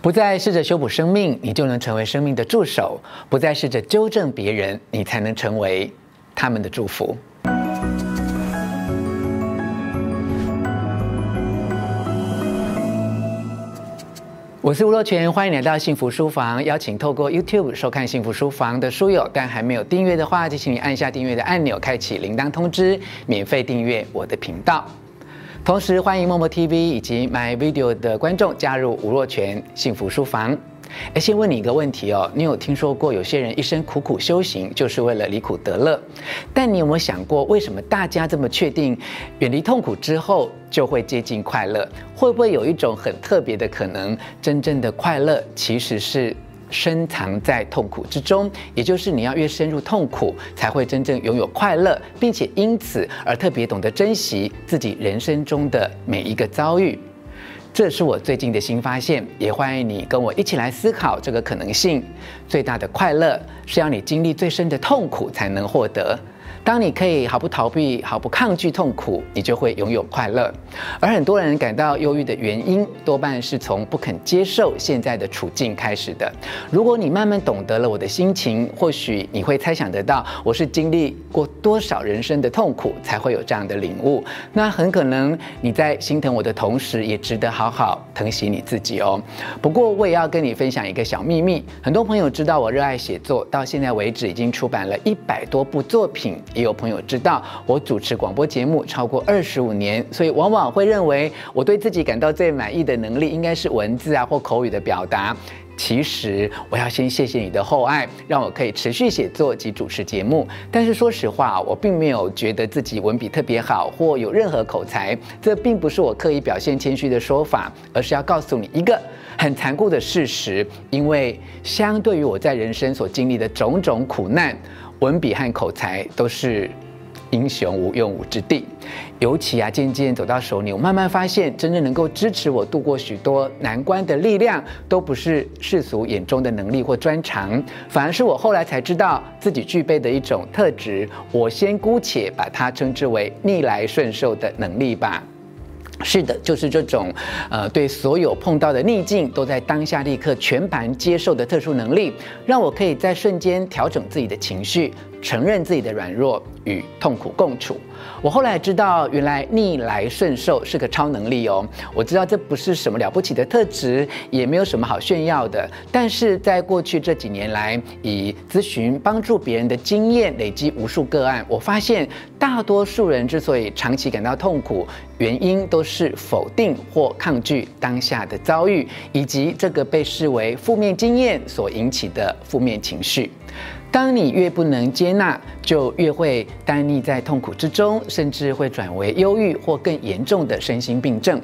不再试着修补生命，你就能成为生命的助手；不再试着纠正别人，你才能成为他们的祝福。我是吴若权，欢迎来到幸福书房。邀请透过 YouTube 收看幸福书房的书友，但还没有订阅的话，就请你按下订阅的按钮，开启铃铛通知，免费订阅我的频道。同时欢迎默默 TV 以及 My Video 的观众加入吴若权幸福书房。哎，先问你一个问题哦，你有听说过有些人一生苦苦修行，就是为了离苦得乐？但你有没有想过，为什么大家这么确定，远离痛苦之后就会接近快乐？会不会有一种很特别的可能，真正的快乐其实是？深藏在痛苦之中，也就是你要越深入痛苦，才会真正拥有快乐，并且因此而特别懂得珍惜自己人生中的每一个遭遇。这是我最近的新发现，也欢迎你跟我一起来思考这个可能性。最大的快乐是要你经历最深的痛苦才能获得。当你可以毫不逃避、毫不抗拒痛苦，你就会拥有快乐。而很多人感到忧郁的原因，多半是从不肯接受现在的处境开始的。如果你慢慢懂得了我的心情，或许你会猜想得到，我是经历过多少人生的痛苦，才会有这样的领悟。那很可能你在心疼我的同时，也值得好好疼惜你自己哦。不过，我也要跟你分享一个小秘密：很多朋友知道我热爱写作，到现在为止已经出版了一百多部作品。也有朋友知道我主持广播节目超过二十五年，所以往往会认为我对自己感到最满意的能力应该是文字啊或口语的表达。其实我要先谢谢你的厚爱，让我可以持续写作及主持节目。但是说实话，我并没有觉得自己文笔特别好或有任何口才，这并不是我刻意表现谦虚的说法，而是要告诉你一个很残酷的事实：因为相对于我在人生所经历的种种苦难。文笔和口才都是英雄无用武之地，尤其啊，渐渐走到手里，我慢慢发现，真正能够支持我度过许多难关的力量，都不是世俗眼中的能力或专长，反而是我后来才知道自己具备的一种特质。我先姑且把它称之为逆来顺受的能力吧。是的，就是这种，呃，对所有碰到的逆境都在当下立刻全盘接受的特殊能力，让我可以在瞬间调整自己的情绪，承认自己的软弱，与痛苦共处。我后来知道，原来逆来顺受是个超能力哦。我知道这不是什么了不起的特质，也没有什么好炫耀的。但是在过去这几年来，以咨询帮助别人的经验累积无数个案，我发现大多数人之所以长期感到痛苦，原因都是否定或抗拒当下的遭遇，以及这个被视为负面经验所引起的负面情绪。当你越不能接纳，就越会耽溺在痛苦之中，甚至会转为忧郁或更严重的身心病症。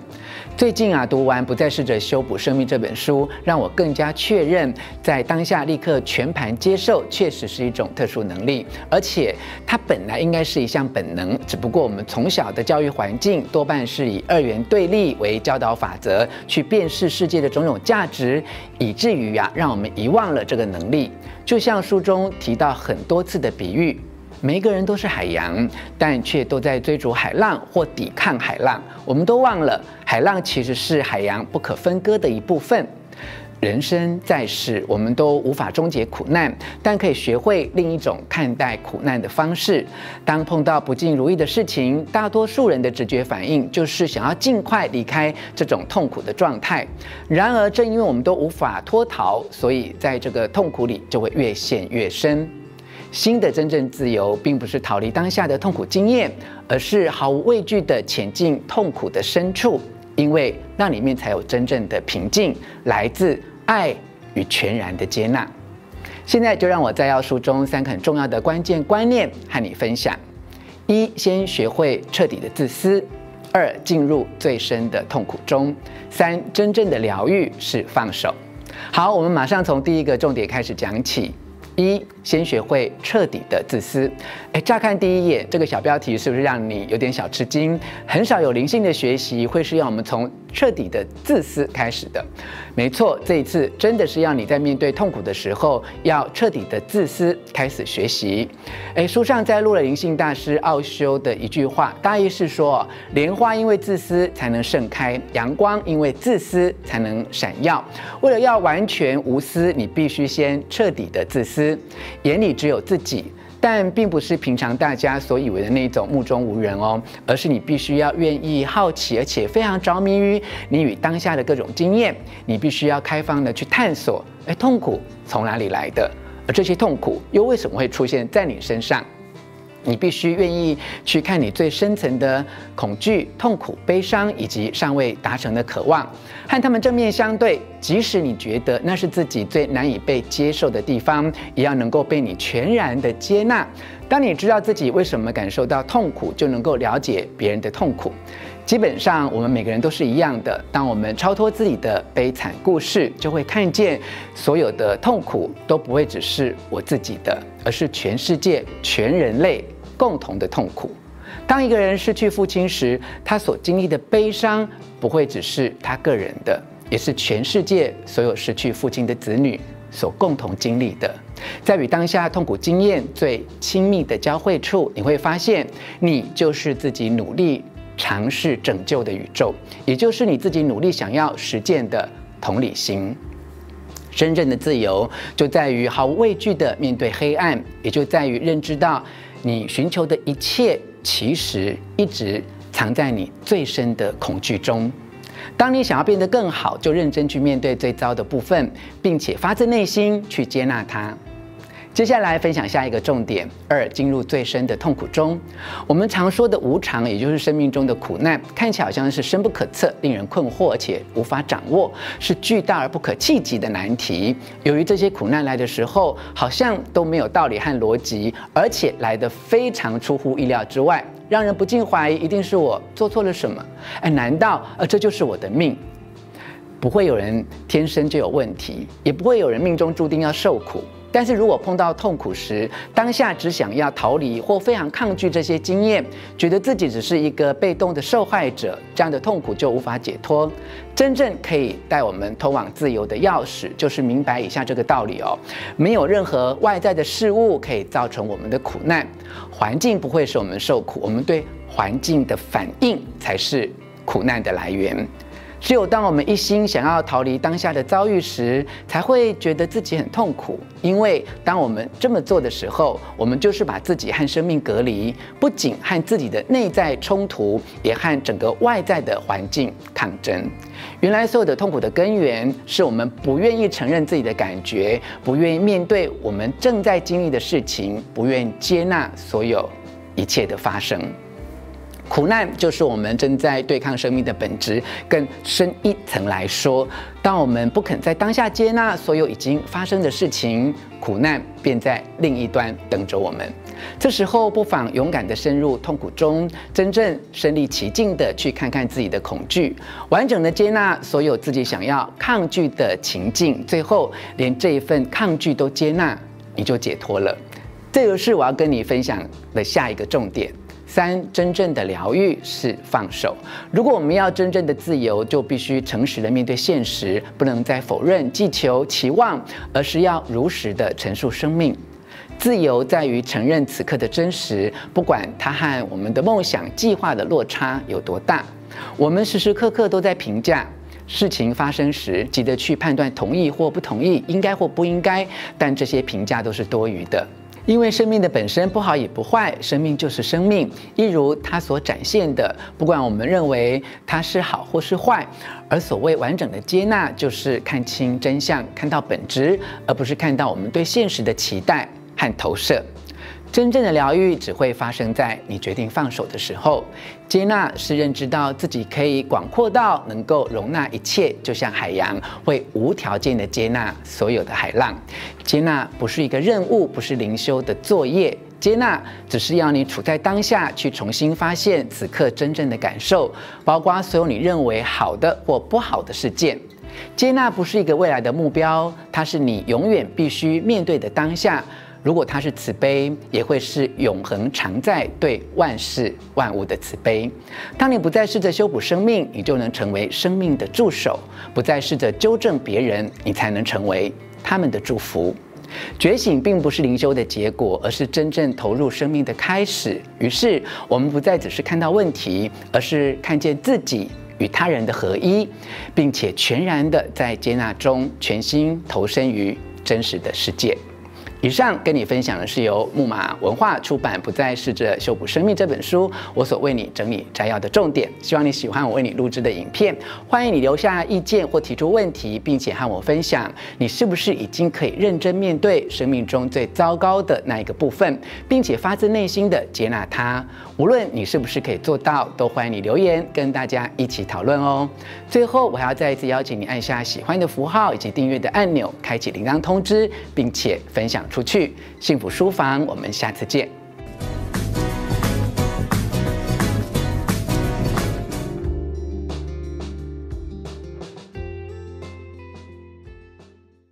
最近啊，读完《不再试着修补生命》这本书，让我更加确认，在当下立刻全盘接受，确实是一种特殊能力，而且它本来应该是一项本能，只不过我们从小的教育环境多半是以二元对立为教导法则，去辨识世界的种种价值，以至于啊，让我们遗忘了这个能力。就像书中提到很多次的比喻，每一个人都是海洋，但却都在追逐海浪或抵抗海浪。我们都忘了，海浪其实是海洋不可分割的一部分。人生在世，我们都无法终结苦难，但可以学会另一种看待苦难的方式。当碰到不尽如意的事情，大多数人的直觉反应就是想要尽快离开这种痛苦的状态。然而，正因为我们都无法脱逃，所以在这个痛苦里就会越陷越深。新的真正自由，并不是逃离当下的痛苦经验，而是毫无畏惧地潜进痛苦的深处，因为那里面才有真正的平静，来自爱与全然的接纳。现在就让我在要书中三个很重要的关键观念和你分享：一、先学会彻底的自私；二、进入最深的痛苦中；三、真正的疗愈是放手。好，我们马上从第一个重点开始讲起。一，先学会彻底的自私。诶，乍看第一眼，这个小标题是不是让你有点小吃惊？很少有灵性的学习会是让我们从彻底的自私开始的。没错，这一次真的是要你在面对痛苦的时候，要彻底的自私开始学习。诶，书上摘录了灵性大师奥修的一句话，大意是说：莲花因为自私才能盛开，阳光因为自私才能闪耀。为了要完全无私，你必须先彻底的自私，眼里只有自己。但并不是平常大家所以为的那种目中无人哦，而是你必须要愿意好奇，而且非常着迷于你与当下的各种经验。你必须要开放的去探索，哎，痛苦从哪里来的？而这些痛苦又为什么会出现在你身上？你必须愿意去看你最深层的恐惧、痛苦、悲伤，以及尚未达成的渴望，和他们正面相对。即使你觉得那是自己最难以被接受的地方，也要能够被你全然的接纳。当你知道自己为什么感受到痛苦，就能够了解别人的痛苦。基本上，我们每个人都是一样的。当我们超脱自己的悲惨故事，就会看见所有的痛苦都不会只是我自己的，而是全世界、全人类共同的痛苦。当一个人失去父亲时，他所经历的悲伤不会只是他个人的，也是全世界所有失去父亲的子女所共同经历的。在与当下痛苦经验最亲密的交汇处，你会发现，你就是自己努力。尝试拯救的宇宙，也就是你自己努力想要实践的同理心。真正的自由就在于毫无畏惧地面对黑暗，也就在于认知到你寻求的一切其实一直藏在你最深的恐惧中。当你想要变得更好，就认真去面对最糟的部分，并且发自内心去接纳它。接下来分享下一个重点：二，进入最深的痛苦中。我们常说的无常，也就是生命中的苦难，看起来好像是深不可测、令人困惑，而且无法掌握，是巨大而不可企及的难题。由于这些苦难来的时候，好像都没有道理和逻辑，而且来得非常出乎意料之外，让人不禁怀疑，一定是我做错了什么？哎，难道呃这就是我的命？不会有人天生就有问题，也不会有人命中注定要受苦。但是如果碰到痛苦时，当下只想要逃离或非常抗拒这些经验，觉得自己只是一个被动的受害者，这样的痛苦就无法解脱。真正可以带我们通往自由的钥匙，就是明白以下这个道理哦：没有任何外在的事物可以造成我们的苦难，环境不会使我们受苦，我们对环境的反应才是苦难的来源。只有当我们一心想要逃离当下的遭遇时，才会觉得自己很痛苦。因为当我们这么做的时候，我们就是把自己和生命隔离，不仅和自己的内在冲突，也和整个外在的环境抗争。原来所有的痛苦的根源，是我们不愿意承认自己的感觉，不愿意面对我们正在经历的事情，不愿意接纳所有一切的发生。苦难就是我们正在对抗生命的本质。更深一层来说，当我们不肯在当下接纳所有已经发生的事情，苦难便在另一端等着我们。这时候，不妨勇敢地深入痛苦中，真正身历其境地去看看自己的恐惧，完整地接纳所有自己想要抗拒的情境。最后，连这一份抗拒都接纳，你就解脱了。这就是我要跟你分享的下一个重点。三，真正的疗愈是放手。如果我们要真正的自由，就必须诚实的面对现实，不能再否认、祈求、期望，而是要如实的陈述生命。自由在于承认此刻的真实，不管它和我们的梦想、计划的落差有多大。我们时时刻刻都在评价，事情发生时急着去判断同意或不同意，应该或不应该，但这些评价都是多余的。因为生命的本身不好也不坏，生命就是生命，一如它所展现的，不管我们认为它是好或是坏。而所谓完整的接纳，就是看清真相，看到本质，而不是看到我们对现实的期待和投射。真正的疗愈只会发生在你决定放手的时候。接纳是认知到自己可以广阔到能够容纳一切，就像海洋会无条件的接纳所有的海浪。接纳不是一个任务，不是灵修的作业。接纳只是要你处在当下，去重新发现此刻真正的感受，包括所有你认为好的或不好的事件。接纳不是一个未来的目标，它是你永远必须面对的当下。如果他是慈悲，也会是永恒常在对万事万物的慈悲。当你不再试着修补生命，你就能成为生命的助手；不再试着纠正别人，你才能成为他们的祝福。觉醒并不是灵修的结果，而是真正投入生命的开始。于是，我们不再只是看到问题，而是看见自己与他人的合一，并且全然的在接纳中全心投身于真实的世界。以上跟你分享的是由木马文化出版《不再试着修补生命》这本书，我所为你整理摘要的重点。希望你喜欢我为你录制的影片，欢迎你留下意见或提出问题，并且和我分享你是不是已经可以认真面对生命中最糟糕的那一个部分，并且发自内心的接纳它。无论你是不是可以做到，都欢迎你留言跟大家一起讨论哦。最后，我还要再一次邀请你按下喜欢的符号以及订阅的按钮，开启铃铛通知，并且分享出去，幸福书房，我们下次见。